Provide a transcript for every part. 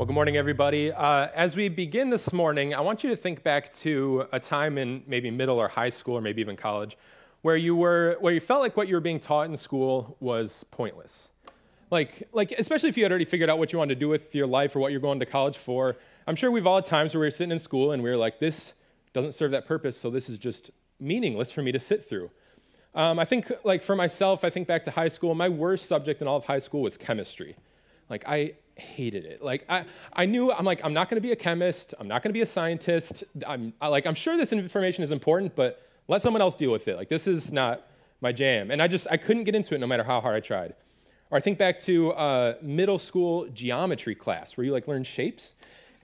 Well, good morning, everybody. Uh, as we begin this morning, I want you to think back to a time in maybe middle or high school, or maybe even college, where you were, where you felt like what you were being taught in school was pointless. Like, like, especially if you had already figured out what you wanted to do with your life or what you're going to college for. I'm sure we've all had times where we were sitting in school and we were like, this doesn't serve that purpose, so this is just meaningless for me to sit through. Um, I think, like, for myself, I think back to high school, my worst subject in all of high school was chemistry. Like, I, hated it. Like I, I knew I'm like I'm not going to be a chemist. I'm not going to be a scientist. I'm I, like I'm sure this information is important, but let someone else deal with it. Like this is not my jam. And I just I couldn't get into it no matter how hard I tried. Or I think back to uh, middle school geometry class where you like learn shapes,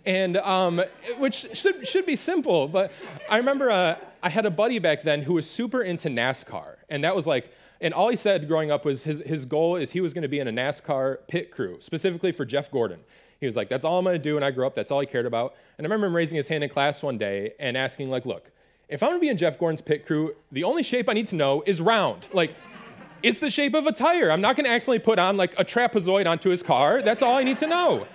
and um, which should should be simple. But I remember uh, I had a buddy back then who was super into NASCAR, and that was like and all he said growing up was his, his goal is he was going to be in a NASCAR pit crew, specifically for Jeff Gordon. He was like, that's all I'm going to do. when I grew up, that's all he cared about. And I remember him raising his hand in class one day and asking, like, look, if I'm going to be in Jeff Gordon's pit crew, the only shape I need to know is round. Like, it's the shape of a tire. I'm not going to accidentally put on like a trapezoid onto his car. That's all I need to know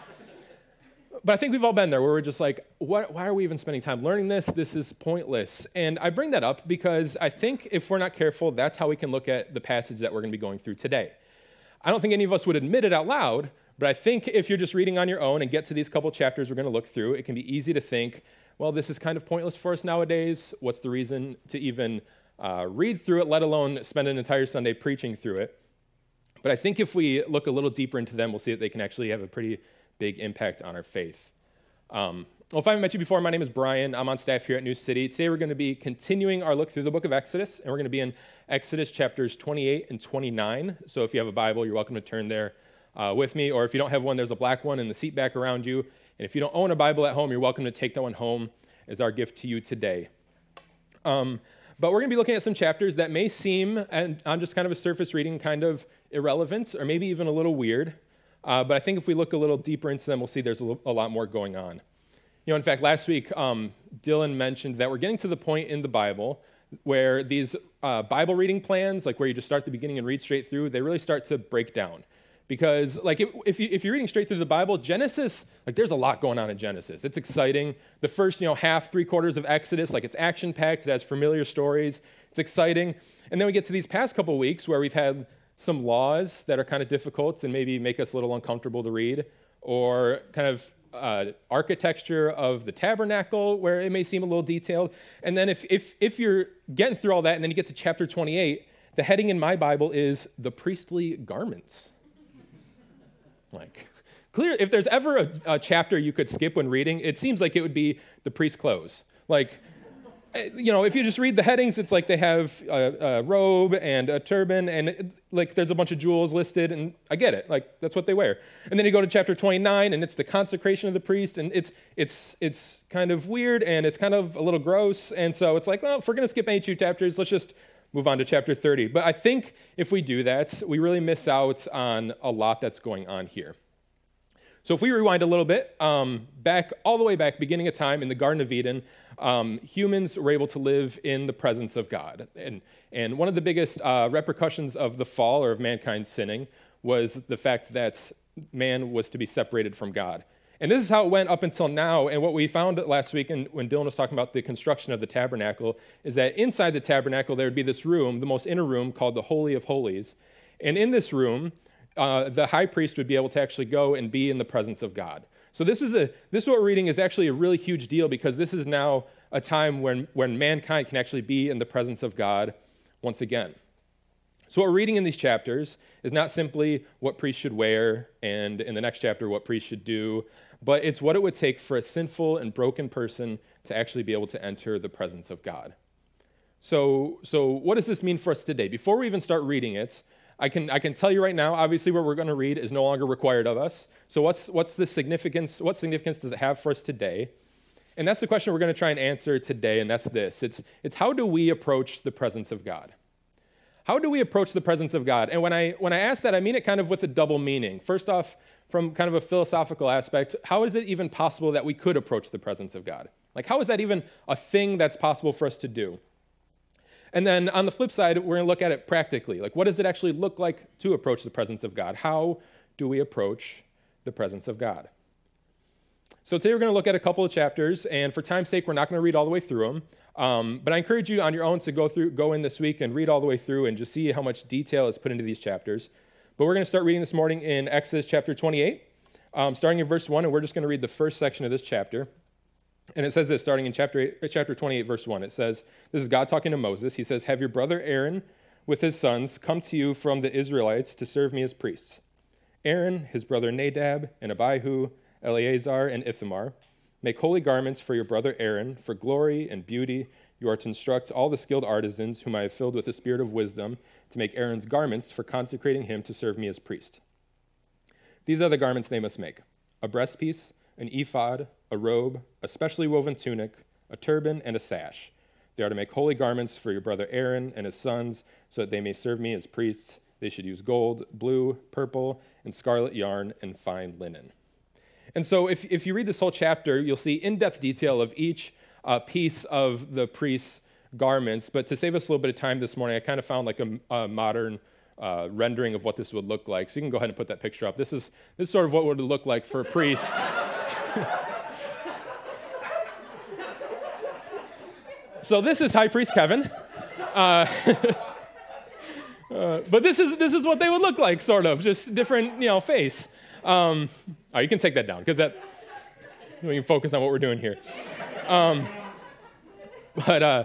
but I think we've all been there where we're just like, what, why are we even spending time learning this? This is pointless. And I bring that up because I think if we're not careful, that's how we can look at the passage that we're going to be going through today. I don't think any of us would admit it out loud, but I think if you're just reading on your own and get to these couple chapters we're going to look through, it can be easy to think, well, this is kind of pointless for us nowadays. What's the reason to even uh, read through it, let alone spend an entire Sunday preaching through it? But I think if we look a little deeper into them, we'll see that they can actually have a pretty big impact on our faith. Um, well, if I haven't met you before, my name is Brian. I'm on staff here at New City. Today we're going to be continuing our look through the book of Exodus, and we're going to be in Exodus chapters 28 and 29. So if you have a Bible, you're welcome to turn there uh, with me. Or if you don't have one, there's a black one in the seat back around you. And if you don't own a Bible at home, you're welcome to take that one home as our gift to you today. Um, but we're going to be looking at some chapters that may seem, and on just kind of a surface reading, kind of irrelevant or maybe even a little weird. Uh, but I think if we look a little deeper into them, we'll see there's a, a lot more going on. You know, in fact, last week, um, Dylan mentioned that we're getting to the point in the Bible where these uh, Bible reading plans, like where you just start the beginning and read straight through, they really start to break down. Because, like, if, if, you, if you're reading straight through the Bible, Genesis, like, there's a lot going on in Genesis. It's exciting. The first, you know, half, three quarters of Exodus, like, it's action packed, it has familiar stories, it's exciting. And then we get to these past couple weeks where we've had some laws that are kind of difficult and maybe make us a little uncomfortable to read, or kind of uh, architecture of the tabernacle where it may seem a little detailed. And then if, if, if you're getting through all that and then you get to chapter 28, the heading in my Bible is the priestly garments. like, clear, if there's ever a, a chapter you could skip when reading, it seems like it would be the priest's clothes. Like, you know, if you just read the headings, it's like they have a, a, robe and a turban, and like there's a bunch of jewels listed, and I get it, like that's what they wear. And then you go to chapter 29, and it's the consecration of the priest, and it's it's it's kind of weird, and it's kind of a little gross, and so it's like, well, if we're gonna skip any two chapters, let's just move on to chapter 30. But I think if we do that, we really miss out on a lot that's going on here. So if we rewind a little bit, um, back all the way back, beginning of time in the Garden of Eden, um, humans were able to live in the presence of God. And, and one of the biggest uh, repercussions of the fall or of mankind sinning was the fact that man was to be separated from God. And this is how it went up until now. And what we found last week, and when Dylan was talking about the construction of the tabernacle, is that inside the tabernacle there would be this room, the most inner room, called the Holy of Holies. And in this room, uh, the high priest would be able to actually go and be in the presence of God. So this is a this what we're reading is actually a really huge deal because this is now a time when, when mankind can actually be in the presence of God once again. So what we're reading in these chapters is not simply what priests should wear and in the next chapter what priests should do, but it's what it would take for a sinful and broken person to actually be able to enter the presence of God. So, so what does this mean for us today? Before we even start reading it, I can, I can tell you right now, obviously, what we're going to read is no longer required of us. So, what's, what's the significance? What significance does it have for us today? And that's the question we're going to try and answer today, and that's this it's, it's how do we approach the presence of God? How do we approach the presence of God? And when I, when I ask that, I mean it kind of with a double meaning. First off, from kind of a philosophical aspect, how is it even possible that we could approach the presence of God? Like, how is that even a thing that's possible for us to do? And then on the flip side, we're going to look at it practically. Like, what does it actually look like to approach the presence of God? How do we approach the presence of God? So today we're going to look at a couple of chapters, and for time's sake, we're not going to read all the way through them. Um, but I encourage you on your own to go through, go in this week and read all the way through and just see how much detail is put into these chapters. But we're going to start reading this morning in Exodus chapter 28, um, starting in verse 1, and we're just going to read the first section of this chapter. And it says this, starting in chapter, eight, chapter 28, verse 1. It says, This is God talking to Moses. He says, Have your brother Aaron with his sons come to you from the Israelites to serve me as priests. Aaron, his brother Nadab, and Abihu, Eleazar, and Ithamar. Make holy garments for your brother Aaron, for glory and beauty. You are to instruct all the skilled artisans whom I have filled with the spirit of wisdom to make Aaron's garments for consecrating him to serve me as priest. These are the garments they must make a breastpiece, an ephod, a robe, a specially woven tunic, a turban, and a sash. They are to make holy garments for your brother Aaron and his sons, so that they may serve me as priests. They should use gold, blue, purple, and scarlet yarn, and fine linen. And so, if, if you read this whole chapter, you'll see in depth detail of each uh, piece of the priest's garments. But to save us a little bit of time this morning, I kind of found like a, a modern uh, rendering of what this would look like. So you can go ahead and put that picture up. This is, this is sort of what would look like for a priest. So this is High Priest Kevin. Uh, uh, but this is, this is what they would look like, sort of, just different, you know, face. Um, oh, you can take that down, because that, we can focus on what we're doing here. Um, but uh,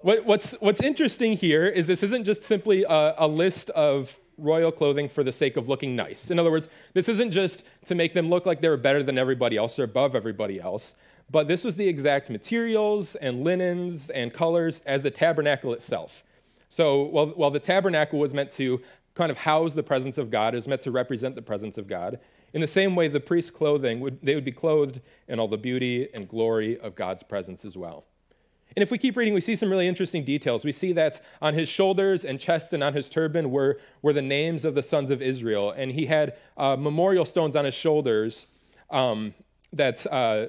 what, what's, what's interesting here is this isn't just simply a, a list of royal clothing for the sake of looking nice. In other words, this isn't just to make them look like they were better than everybody else or above everybody else, but this was the exact materials and linens and colors as the tabernacle itself. So while, while the tabernacle was meant to kind of house the presence of God, it was meant to represent the presence of God, in the same way, the priest's clothing, would, they would be clothed in all the beauty and glory of God's presence as well. And if we keep reading, we see some really interesting details. We see that on his shoulders and chest and on his turban were, were the names of the sons of Israel. And he had uh, memorial stones on his shoulders um, that, uh,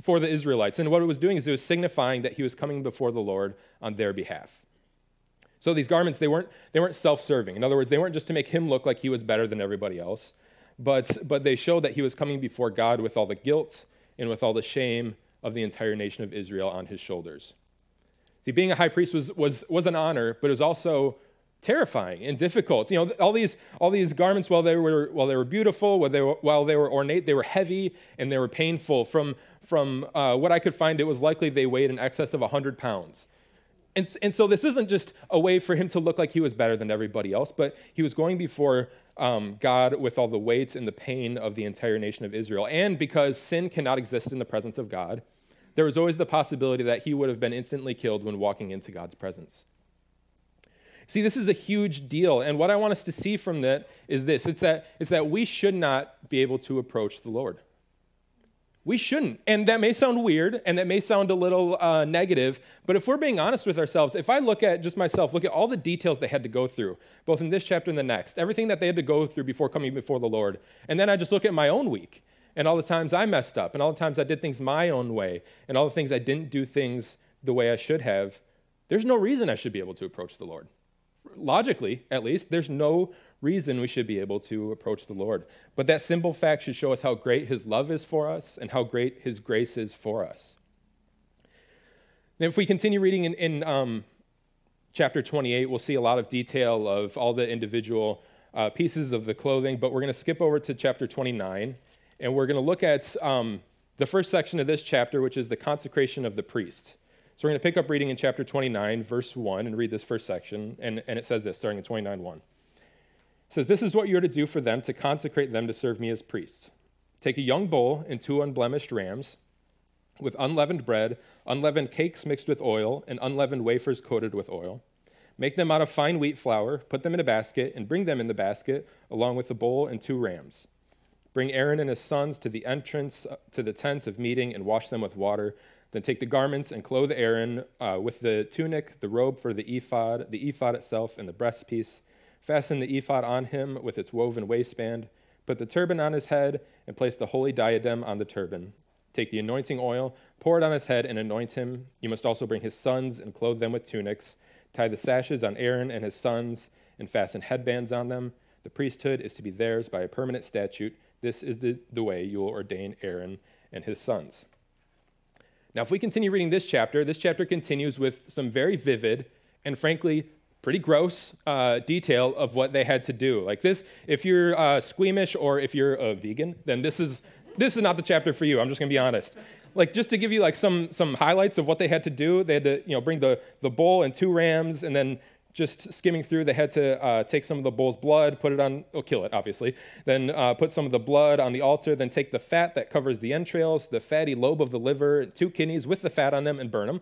for the Israelites. And what it was doing is it was signifying that he was coming before the Lord on their behalf. So these garments, they weren't, they weren't self-serving. In other words, they weren't just to make him look like he was better than everybody else, but, but they showed that he was coming before God with all the guilt and with all the shame of the entire nation of Israel on his shoulders. See, being a high priest was, was, was an honor, but it was also terrifying and difficult. You know, all these, all these garments, while they were, while they were beautiful, while they were, while they were ornate, they were heavy and they were painful. From, from uh, what I could find, it was likely they weighed in excess of 100 pounds. And, and so this isn't just a way for him to look like he was better than everybody else, but he was going before um, God with all the weights and the pain of the entire nation of Israel. And because sin cannot exist in the presence of God, there was always the possibility that he would have been instantly killed when walking into God's presence. See, this is a huge deal. And what I want us to see from that is this it's that, it's that we should not be able to approach the Lord. We shouldn't. And that may sound weird and that may sound a little uh, negative, but if we're being honest with ourselves, if I look at just myself, look at all the details they had to go through, both in this chapter and the next, everything that they had to go through before coming before the Lord, and then I just look at my own week and all the times I messed up and all the times I did things my own way and all the things I didn't do things the way I should have, there's no reason I should be able to approach the Lord. Logically, at least, there's no reason we should be able to approach the Lord. But that simple fact should show us how great His love is for us and how great His grace is for us. And if we continue reading in, in um, chapter 28, we'll see a lot of detail of all the individual uh, pieces of the clothing, but we're going to skip over to chapter 29, and we're going to look at um, the first section of this chapter, which is the consecration of the priest. So we're going to pick up reading in chapter 29, verse 1, and read this first section, and, and it says this, starting in 29 1 says, This is what you're to do for them to consecrate them to serve me as priests. Take a young bull and two unblemished rams with unleavened bread, unleavened cakes mixed with oil, and unleavened wafers coated with oil. Make them out of fine wheat flour, put them in a basket, and bring them in the basket along with the bull and two rams. Bring Aaron and his sons to the entrance uh, to the tents of meeting and wash them with water. Then take the garments and clothe Aaron uh, with the tunic, the robe for the ephod, the ephod itself, and the breastpiece Fasten the ephod on him with its woven waistband. Put the turban on his head and place the holy diadem on the turban. Take the anointing oil, pour it on his head, and anoint him. You must also bring his sons and clothe them with tunics. Tie the sashes on Aaron and his sons and fasten headbands on them. The priesthood is to be theirs by a permanent statute This is the, the way you will ordain Aaron and his sons. Now, if we continue reading this chapter, this chapter continues with some very vivid and frankly pretty gross uh, detail of what they had to do. Like this, if you're uh, squeamish or if you're a vegan, then this is this is not the chapter for you. I'm just gonna be honest. Like just to give you like some some highlights of what they had to do, they had to you know bring the the bull and two rams, and then just skimming through, they had to uh, take some of the bull's blood, put it on, oh, kill it, obviously. Then uh, put some of the blood on the altar, then take the fat that covers the entrails, the fatty lobe of the liver, two kidneys with the fat on them, and burn them.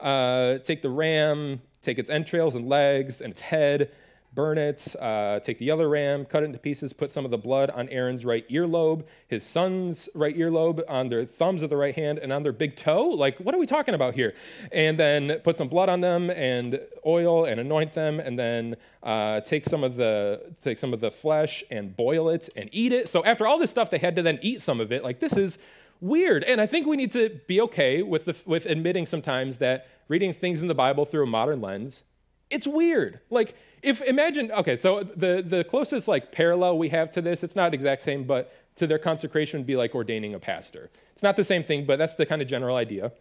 Uh, take the ram, take its entrails and legs and its head, burn it, uh, take the other ram, cut it into pieces, put some of the blood on Aaron's right earlobe, his son's right earlobe, on their thumbs of the right hand, and on their big toe. Like, what are we talking about here? And then put some blood on them and oil and anoint them, and then uh, take some of the take some of the flesh and boil it and eat it. So after all this stuff, they had to then eat some of it. Like, this is weird. And I think we need to be okay with, the, with admitting sometimes that reading things in the Bible through a modern lens, it's weird. Like, if imagine, okay, so the, the closest like parallel we have to this, it's not exact same, but to their consecration would be like ordaining a pastor. It's not the same thing, but that's the kind of general idea.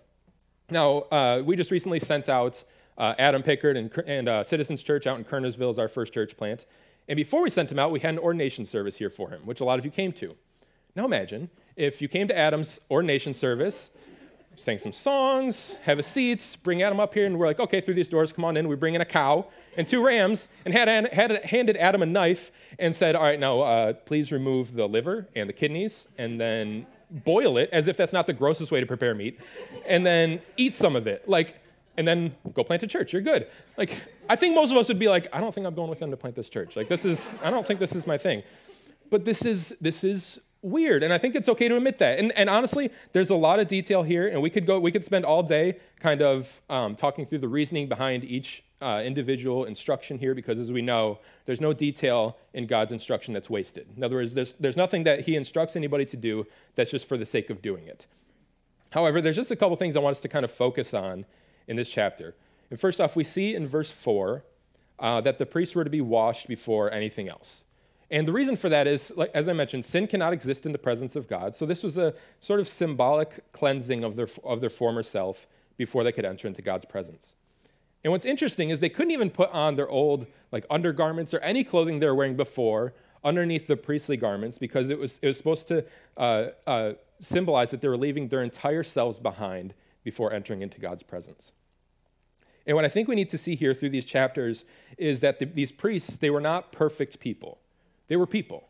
Now, uh, we just recently sent out uh, Adam Pickard and, and uh, Citizens Church out in Kernersville as our first church plant. And before we sent him out, we had an ordination service here for him, which a lot of you came to. Now imagine if you came to Adam's ordination service sang some songs, have a seats, bring Adam up here, and we're like, okay, through these doors, come on in. We bring in a cow and two rams, and had, had handed Adam a knife and said, all right, now uh, please remove the liver and the kidneys, and then boil it as if that's not the grossest way to prepare meat, and then eat some of it, like, and then go plant a church. You're good. Like, I think most of us would be like, I don't think I'm going with them to plant this church. Like, this is, I don't think this is my thing. But this is, this is weird and i think it's okay to admit that. And, and honestly there's a lot of detail here and we could go we could spend all day kind of um, talking through the reasoning behind each uh, individual instruction here because as we know there's no detail in god's instruction that's wasted. In other words there's, there's nothing that he instructs anybody to do that's just for the sake of doing it. However there's just a couple things i want us to kind of focus on in this chapter. And first off we see in verse 4 uh, that the priests were to be washed before anything else and the reason for that is, like, as I mentioned, sin cannot exist in the presence of God. So this was a sort of symbolic cleansing of their, of their former self before they could enter into God's presence. And what's interesting is they couldn't even put on their old like undergarments or any clothing they were wearing before underneath the priestly garments because it was, it was supposed to uh, uh, symbolize that they were leaving their entire selves behind before entering into God's presence. And what I think we need to see here through these chapters is that the, these priests, they were not perfect people. They were people.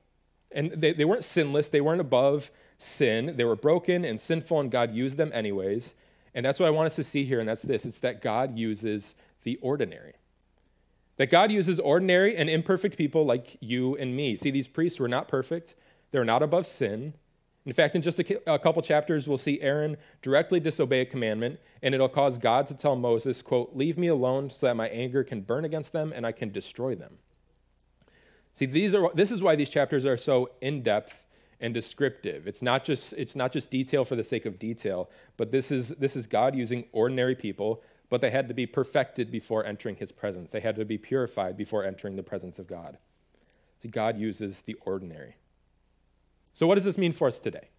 And they, they weren't sinless, they weren't above sin. They were broken and sinful, and God used them anyways. And that's what I want us to see here, and that's this it's that God uses the ordinary. That God uses ordinary and imperfect people like you and me. See, these priests were not perfect, they're not above sin. In fact, in just a, a couple chapters, we'll see Aaron directly disobey a commandment, and it'll cause God to tell Moses, quote, Leave me alone so that my anger can burn against them and I can destroy them. See, these are, this is why these chapters are so in depth and descriptive. It's not, just, it's not just detail for the sake of detail, but this is, this is God using ordinary people, but they had to be perfected before entering his presence. They had to be purified before entering the presence of God. See, God uses the ordinary. So, what does this mean for us today?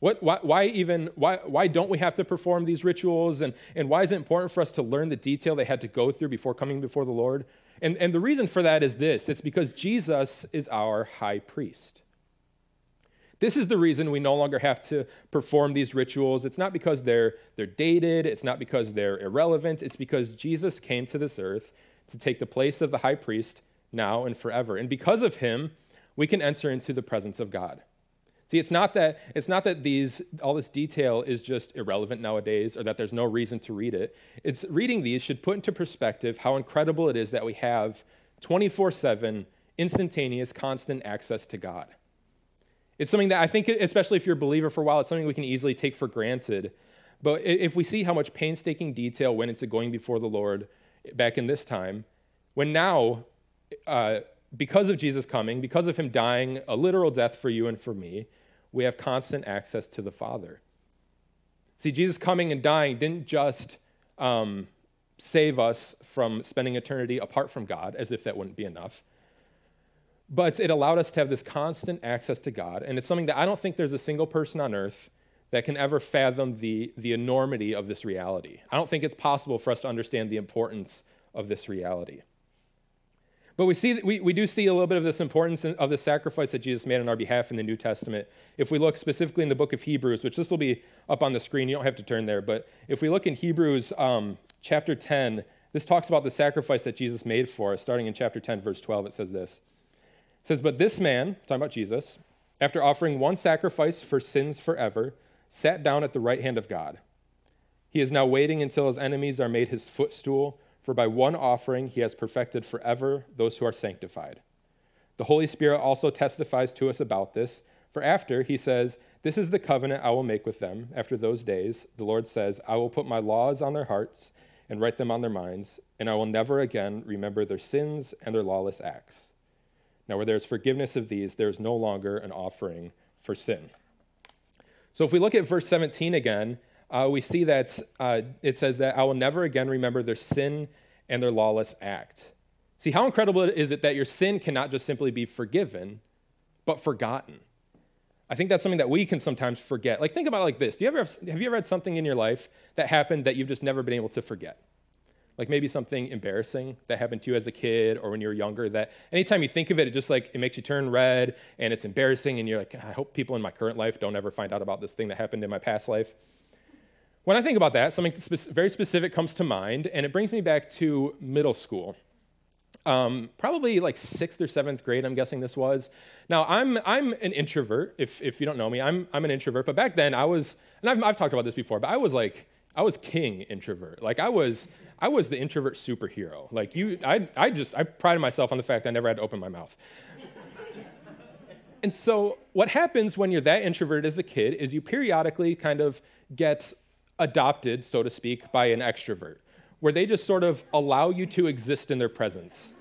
What, why, why, even why, why don't we have to perform these rituals and, and why is it important for us to learn the detail they had to go through before coming before the lord and, and the reason for that is this it's because Jesus is our high priest. This is the reason we no longer have to perform these rituals. It's not because they're, they're dated, it's not because they're irrelevant, it's because Jesus came to this earth to take the place of the high priest now and forever. And because of him, we can enter into the presence of God. See, it's not that it's not that these all this detail is just irrelevant nowadays or that there's no reason to read it. It's reading these should put into perspective how incredible it is that we have 24/7 instantaneous constant access to God. It's something that I think especially if you're a believer for a while it's something we can easily take for granted. But if we see how much painstaking detail went into going before the Lord back in this time, when now uh, because of Jesus coming, because of him dying a literal death for you and for me, we have constant access to the Father. See, Jesus coming and dying didn't just um, save us from spending eternity apart from God, as if that wouldn't be enough, but it allowed us to have this constant access to God. And it's something that I don't think there's a single person on earth that can ever fathom the, the enormity of this reality. I don't think it's possible for us to understand the importance of this reality. But we, see, we, we do see a little bit of this importance of the sacrifice that Jesus made on our behalf in the New Testament. If we look specifically in the book of Hebrews, which this will be up on the screen, you don't have to turn there, but if we look in Hebrews um, chapter 10, this talks about the sacrifice that Jesus made for us. Starting in chapter 10, verse 12, it says this. It says, But this man, talking about Jesus, after offering one sacrifice for sins forever, sat down at the right hand of God. He is now waiting until his enemies are made his footstool. For by one offering he has perfected forever those who are sanctified. The Holy Spirit also testifies to us about this. For after he says, This is the covenant I will make with them after those days, the Lord says, I will put my laws on their hearts and write them on their minds, and I will never again remember their sins and their lawless acts. Now, where there is forgiveness of these, there is no longer an offering for sin. So, if we look at verse 17 again, uh, we see that uh, it says that I will never again remember their sin and their lawless act. See, how incredible is it that your sin cannot just simply be forgiven, but forgotten? I think that's something that we can sometimes forget. Like, think about it like this. Do you ever have, have you ever had something in your life that happened that you've just never been able to forget? Like maybe something embarrassing that happened to you as a kid or when you were younger that anytime you think of it, it just like, it makes you turn red and it's embarrassing and you're like, I hope people in my current life don't ever find out about this thing that happened in my past life. When I think about that, something spe- very specific comes to mind, and it brings me back to middle school. Um, probably like sixth or seventh grade, I'm guessing this was. Now, I'm, I'm an introvert, if, if you don't know me. I'm, I'm an introvert, but back then I was, and I've, I've talked about this before, but I was like, I was king introvert. Like I was, I was the introvert superhero. Like you, I, I just, I prided myself on the fact I never had to open my mouth. and so what happens when you're that introvert as a kid is you periodically kind of get adopted, so to speak, by an extrovert, where they just sort of allow you to exist in their presence.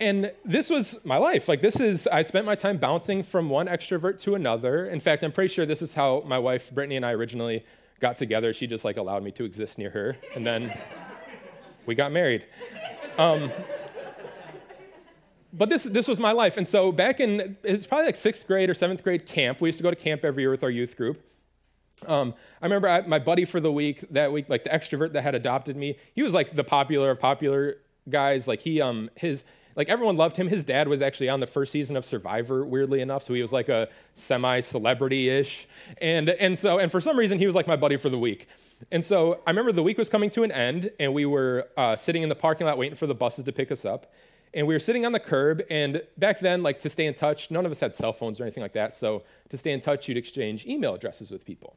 and this was my life. Like, this is, I spent my time bouncing from one extrovert to another. In fact, I'm pretty sure this is how my wife, Brittany, and I originally got together. She just like allowed me to exist near her. And then we got married. Um, but this, this was my life. And so back in, it was probably like sixth grade or seventh grade camp. We used to go to camp every year with our youth group. Um, I remember I, my buddy for the week that week, like the extrovert that had adopted me. He was like the popular of popular guys. Like he, um, his, like everyone loved him. His dad was actually on the first season of Survivor, weirdly enough. So he was like a semi-celebrity-ish, and and so and for some reason he was like my buddy for the week. And so I remember the week was coming to an end, and we were uh, sitting in the parking lot waiting for the buses to pick us up. And we were sitting on the curb, and back then, like to stay in touch, none of us had cell phones or anything like that. So to stay in touch, you'd exchange email addresses with people.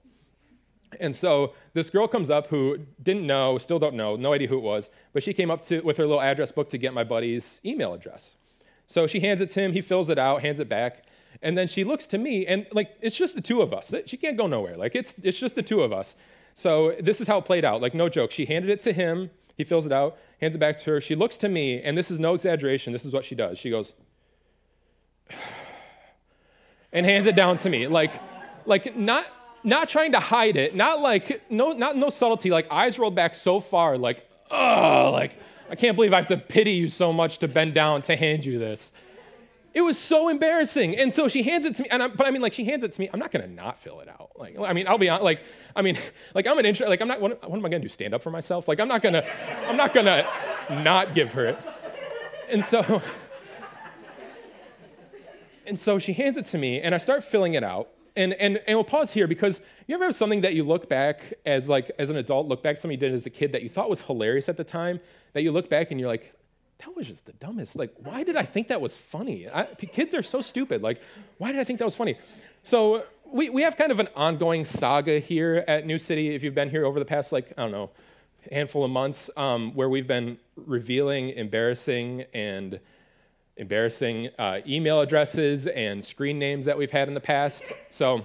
And so this girl comes up who didn't know, still don't know, no idea who it was, but she came up to, with her little address book to get my buddy's email address. So she hands it to him, he fills it out, hands it back, and then she looks to me, and like it's just the two of us. She can't go nowhere. Like it's it's just the two of us. So this is how it played out. Like no joke. She handed it to him, he fills it out, hands it back to her. She looks to me, and this is no exaggeration. This is what she does. She goes and hands it down to me. Like like not not trying to hide it, not like, no, not no subtlety, like eyes rolled back so far, like, oh, like, I can't believe I have to pity you so much to bend down to hand you this. It was so embarrassing. And so she hands it to me, and I, but I mean, like, she hands it to me. I'm not gonna not fill it out. Like, I mean, I'll be honest, like, I mean, like, I'm an intro, like, I'm not, what, what am I gonna do, stand up for myself? Like, I'm not gonna, I'm not gonna not give her it. And so, and so she hands it to me, and I start filling it out and, and, and we'll pause here because you ever have something that you look back as like as an adult, look back something you did as a kid that you thought was hilarious at the time, that you look back and you're like, that was just the dumbest. Like, why did I think that was funny? I, kids are so stupid. Like, why did I think that was funny? So we, we have kind of an ongoing saga here at New City. If you've been here over the past, like, I don't know, handful of months, um, where we've been revealing embarrassing and embarrassing uh, email addresses and screen names that we've had in the past. So,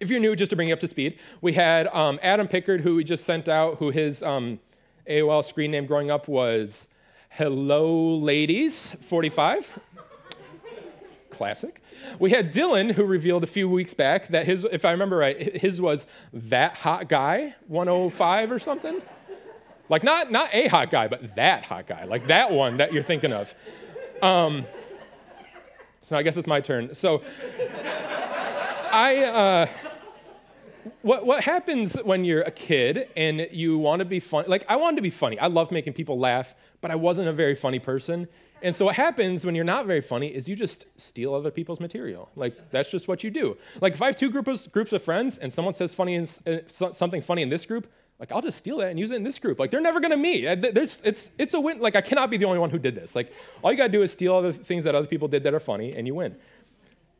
if you're new, just to bring you up to speed, we had um, Adam Pickard, who we just sent out, who his um, AOL screen name growing up was Hello Ladies 45. Classic. We had Dylan, who revealed a few weeks back that his, if I remember right, his was That Hot Guy 105 or something. Like, not, not a hot guy, but that hot guy, like that one that you're thinking of. Um, So I guess it's my turn. So I, uh, what, what happens when you're a kid and you want to be funny? Like, I wanted to be funny. I love making people laugh, but I wasn't a very funny person. And so what happens when you're not very funny is you just steal other people's material. Like that's just what you do. Like if I have two groups groups of friends and someone says funny in, uh, something funny in this group, like I'll just steal that and use it in this group. Like they're never gonna meet. There's, it's, it's a win. Like I cannot be the only one who did this. Like all you gotta do is steal the things that other people did that are funny and you win.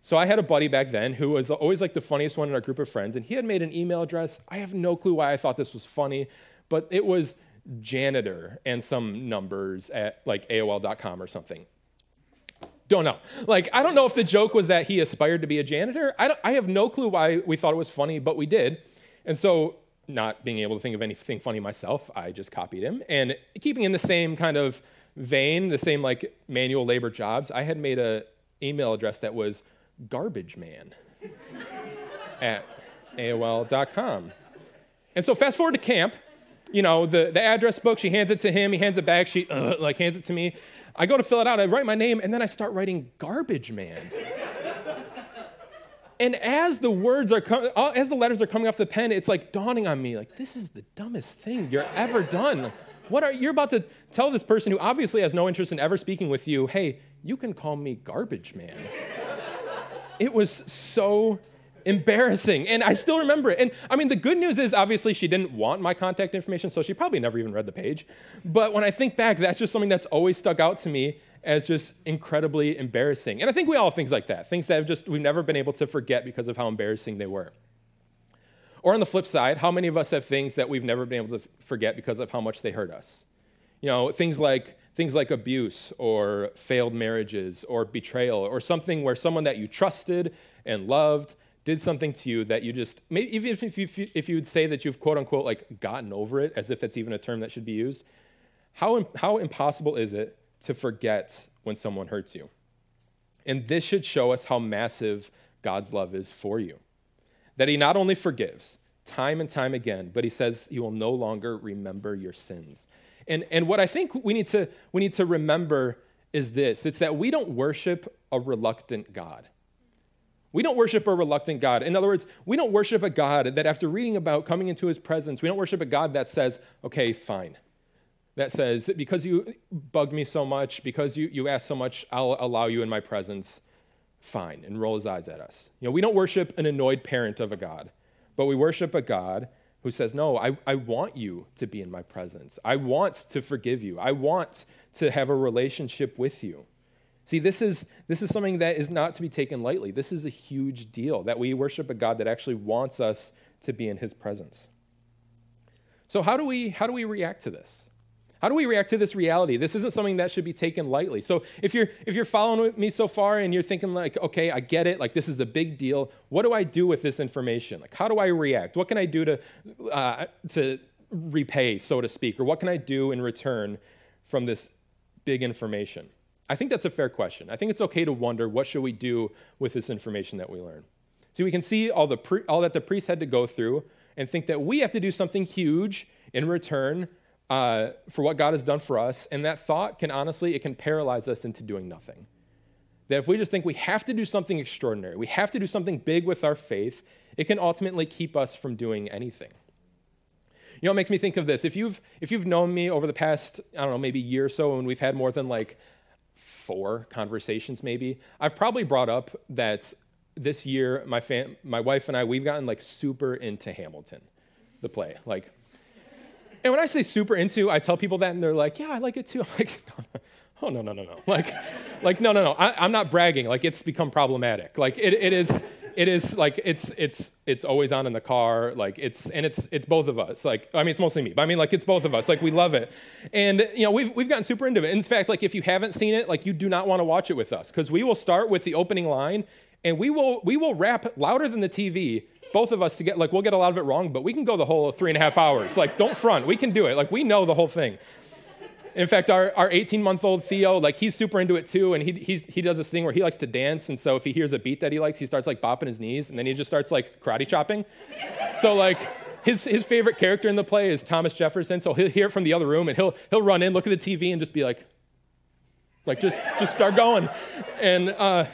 So I had a buddy back then who was always like the funniest one in our group of friends, and he had made an email address. I have no clue why I thought this was funny, but it was janitor and some numbers at like AOL.com or something. Don't know. Like, I don't know if the joke was that he aspired to be a janitor. I, I have no clue why we thought it was funny, but we did. And so, not being able to think of anything funny myself, I just copied him. And keeping in the same kind of vein, the same like manual labor jobs, I had made a email address that was garbage man at AOL.com. And so fast forward to camp, you know, the, the address book, she hands it to him, he hands it back, she uh, like hands it to me. I go to fill it out, I write my name, and then I start writing garbage man. and as the words are coming, as the letters are coming off the pen, it's like dawning on me, like, this is the dumbest thing you're ever done. What are you're about to tell this person who obviously has no interest in ever speaking with you, hey, you can call me garbage man. It was so embarrassing. And I still remember it. And I mean, the good news is obviously she didn't want my contact information, so she probably never even read the page. But when I think back, that's just something that's always stuck out to me as just incredibly embarrassing. And I think we all have things like that, things that have just we've never been able to forget because of how embarrassing they were. Or on the flip side, how many of us have things that we've never been able to forget because of how much they hurt us? You know, things like things like abuse or failed marriages or betrayal or something where someone that you trusted and loved did something to you that you just, maybe even if you, if you would say that you've quote unquote like gotten over it, as if that's even a term that should be used, how, how impossible is it to forget when someone hurts you? And this should show us how massive God's love is for you. That He not only forgives time and time again, but He says He will no longer remember your sins. And, and what I think we need, to, we need to remember is this it's that we don't worship a reluctant God. We don't worship a reluctant God. In other words, we don't worship a God that after reading about coming into his presence, we don't worship a God that says, okay, fine. That says, because you bug me so much, because you, you ask so much, I'll allow you in my presence, fine, and roll his eyes at us. You know, we don't worship an annoyed parent of a God, but we worship a God who says, No, I, I want you to be in my presence. I want to forgive you. I want to have a relationship with you. See, this is, this is something that is not to be taken lightly. This is a huge deal that we worship a God that actually wants us to be in his presence. So, how do we, how do we react to this? How do we react to this reality? This isn't something that should be taken lightly. So if you're if you're following me so far and you're thinking like, okay, I get it, like this is a big deal. What do I do with this information? Like, how do I react? What can I do to uh, to repay, so to speak, or what can I do in return from this big information? I think that's a fair question. I think it's okay to wonder what should we do with this information that we learn. See, we can see all, the pre- all that the priests had to go through and think that we have to do something huge in return uh, for what God has done for us. And that thought can honestly, it can paralyze us into doing nothing. That if we just think we have to do something extraordinary, we have to do something big with our faith, it can ultimately keep us from doing anything. You know, it makes me think of this. If you've if you've known me over the past, I don't know, maybe year or so, and we've had more than like four conversations maybe, I've probably brought up that this year my fam- my wife and I we've gotten like super into Hamilton, the play. Like and when I say super into, I tell people that and they're like, "Yeah, I like it too." I'm like, "Oh no, no, no, no!" Like, like no, no, no. I, am not bragging. Like it's become problematic. Like it, it is, it is like it's, it's, it's always on in the car. Like it's, and it's, it's both of us. Like I mean, it's mostly me, but I mean, like it's both of us. Like we love it, and you know, we've we've gotten super into it. In fact, like if you haven't seen it, like you do not want to watch it with us because we will start with the opening line, and we will we will rap louder than the TV both of us to get like we'll get a lot of it wrong but we can go the whole three and a half hours. Like don't front. We can do it. Like we know the whole thing. In fact our, our 18 month old theo like he's super into it too and he, he, he does this thing where he likes to dance and so if he hears a beat that he likes he starts like bopping his knees and then he just starts like karate chopping. So like his, his favorite character in the play is thomas jefferson so he'll hear it from the other room and he'll, he'll run in look at the tv and just be like like just just start going. And uh,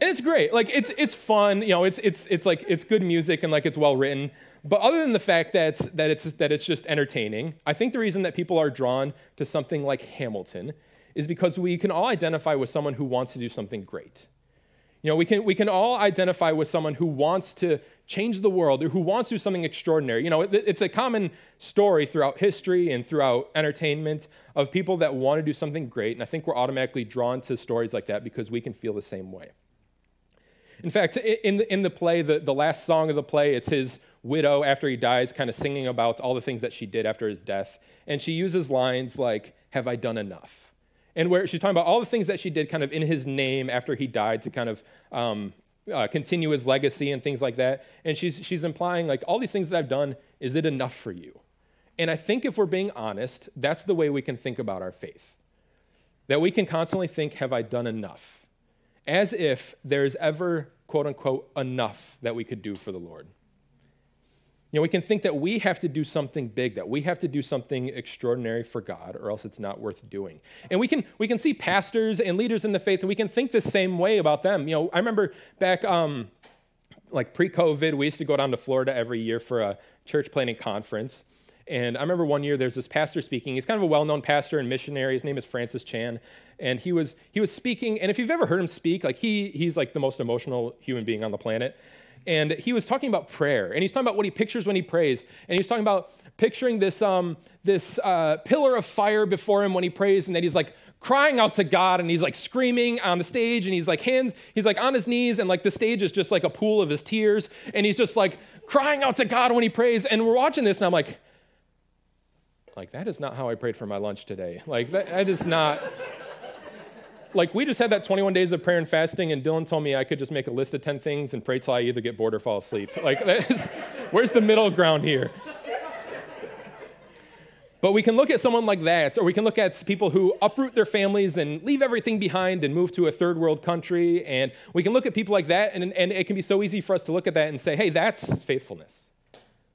and it's great. Like it's it's fun. You know, it's it's it's like it's good music and like it's well written. But other than the fact that it's, that it's that it's just entertaining, I think the reason that people are drawn to something like Hamilton is because we can all identify with someone who wants to do something great. You know, we can, we can all identify with someone who wants to change the world or who wants to do something extraordinary. You know, it, it's a common story throughout history and throughout entertainment of people that want to do something great. And I think we're automatically drawn to stories like that because we can feel the same way. In fact, in the, in the play, the, the last song of the play, it's his widow after he dies, kind of singing about all the things that she did after his death. And she uses lines like, Have I done enough? And where she's talking about all the things that she did kind of in his name after he died to kind of um, uh, continue his legacy and things like that. And she's, she's implying, like, all these things that I've done, is it enough for you? And I think if we're being honest, that's the way we can think about our faith. That we can constantly think, Have I done enough? As if there's ever, quote unquote, enough that we could do for the Lord. You know, we can think that we have to do something big, that we have to do something extraordinary for God, or else it's not worth doing. And we can we can see pastors and leaders in the faith, and we can think the same way about them. You know, I remember back um, like pre-COVID, we used to go down to Florida every year for a church planting conference. And I remember one year there's this pastor speaking. He's kind of a well-known pastor and missionary. His name is Francis Chan, and he was he was speaking. And if you've ever heard him speak, like he he's like the most emotional human being on the planet. And he was talking about prayer, and he's talking about what he pictures when he prays, and he's talking about picturing this um this uh, pillar of fire before him when he prays, and that he's like crying out to God, and he's like screaming on the stage, and he's like hands he's like on his knees, and like the stage is just like a pool of his tears, and he's just like crying out to God when he prays. And we're watching this, and I'm like like, that is not how I prayed for my lunch today. Like, that, that is not. like, we just had that 21 days of prayer and fasting, and Dylan told me I could just make a list of 10 things and pray till I either get bored or fall asleep. Like, that is, where's the middle ground here? But we can look at someone like that, or we can look at people who uproot their families and leave everything behind and move to a third world country. And we can look at people like that, and, and it can be so easy for us to look at that and say, hey, that's faithfulness.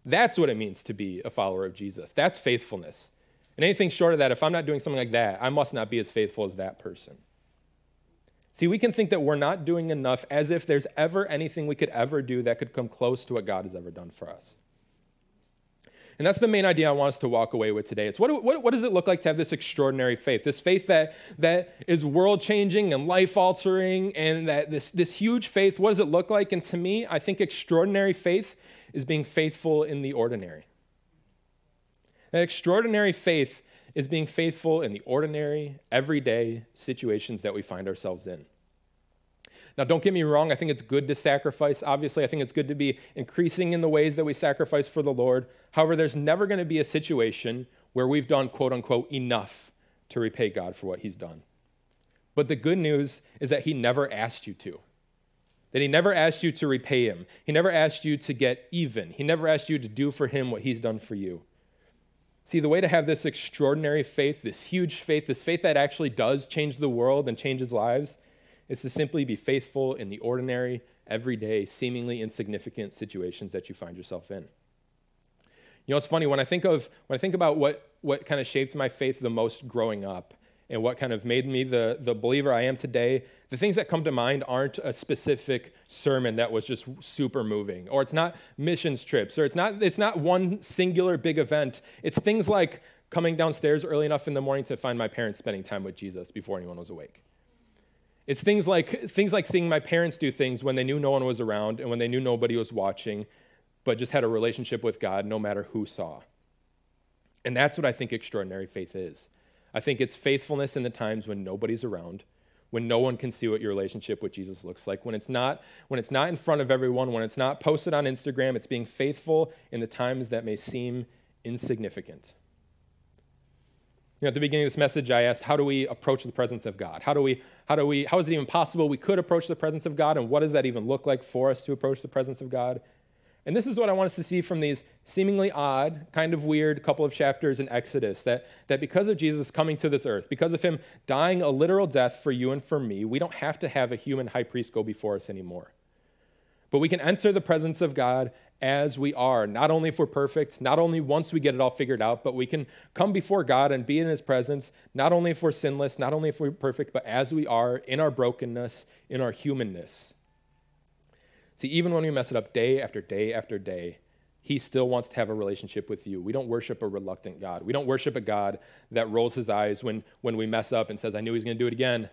That's what it means to be a follower of Jesus. That's faithfulness. And anything short of that, if I'm not doing something like that, I must not be as faithful as that person. See, we can think that we're not doing enough as if there's ever anything we could ever do that could come close to what God has ever done for us. And that's the main idea I want us to walk away with today. It's what, what, what does it look like to have this extraordinary faith? This faith that, that is world changing and life altering, and that this, this huge faith, what does it look like? And to me, I think extraordinary faith is being faithful in the ordinary. That extraordinary faith is being faithful in the ordinary, everyday situations that we find ourselves in. Now, don't get me wrong, I think it's good to sacrifice. Obviously, I think it's good to be increasing in the ways that we sacrifice for the Lord. However, there's never going to be a situation where we've done, quote unquote, enough to repay God for what He's done. But the good news is that He never asked you to that he never asked you to repay him. He never asked you to get even. He never asked you to do for him what he's done for you. See, the way to have this extraordinary faith, this huge faith, this faith that actually does change the world and changes lives, is to simply be faithful in the ordinary, everyday, seemingly insignificant situations that you find yourself in. You know, it's funny when I think of when I think about what what kind of shaped my faith the most growing up, and what kind of made me the, the believer I am today, the things that come to mind aren't a specific sermon that was just super moving, or it's not missions trips, or it's not, it's not one singular big event. It's things like coming downstairs early enough in the morning to find my parents spending time with Jesus before anyone was awake. It's things like, things like seeing my parents do things when they knew no one was around and when they knew nobody was watching, but just had a relationship with God no matter who saw. And that's what I think extraordinary faith is. I think it's faithfulness in the times when nobody's around, when no one can see what your relationship with Jesus looks like, when it's not when it's not in front of everyone, when it's not posted on Instagram, it's being faithful in the times that may seem insignificant. Know, at the beginning of this message, I asked, how do we approach the presence of God? How do we, how do we, how is it even possible we could approach the presence of God? And what does that even look like for us to approach the presence of God? And this is what I want us to see from these seemingly odd, kind of weird couple of chapters in Exodus that, that because of Jesus coming to this earth, because of him dying a literal death for you and for me, we don't have to have a human high priest go before us anymore. But we can enter the presence of God as we are. Not only if we're perfect, not only once we get it all figured out, but we can come before God and be in His presence, not only if we're sinless, not only if we're perfect, but as we are in our brokenness, in our humanness. See, even when we mess it up day after day after day, He still wants to have a relationship with you. We don't worship a reluctant God. We don't worship a God that rolls his eyes when, when we mess up and says, I knew He's going to do it again.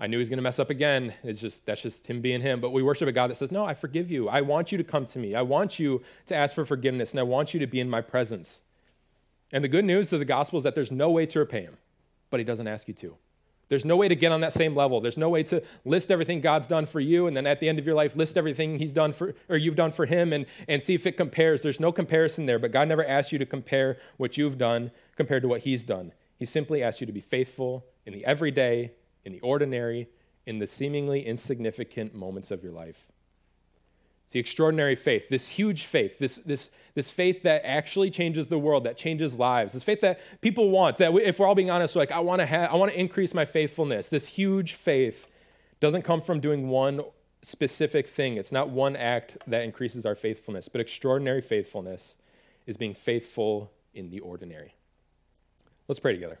I knew he's going to mess up again. It's just that's just him being him. But we worship a God that says, "No, I forgive you. I want you to come to me. I want you to ask for forgiveness, and I want you to be in my presence." And the good news of the gospel is that there's no way to repay him, but he doesn't ask you to. There's no way to get on that same level. There's no way to list everything God's done for you, and then at the end of your life, list everything He's done for or you've done for Him, and, and see if it compares. There's no comparison there. But God never asks you to compare what you've done compared to what He's done. He simply asks you to be faithful in the everyday in the ordinary, in the seemingly insignificant moments of your life. It's the extraordinary faith, this huge faith, this, this, this faith that actually changes the world, that changes lives, this faith that people want, that if we're all being honest, like, I want to have, I want to increase my faithfulness. This huge faith doesn't come from doing one specific thing. It's not one act that increases our faithfulness, but extraordinary faithfulness is being faithful in the ordinary. Let's pray together.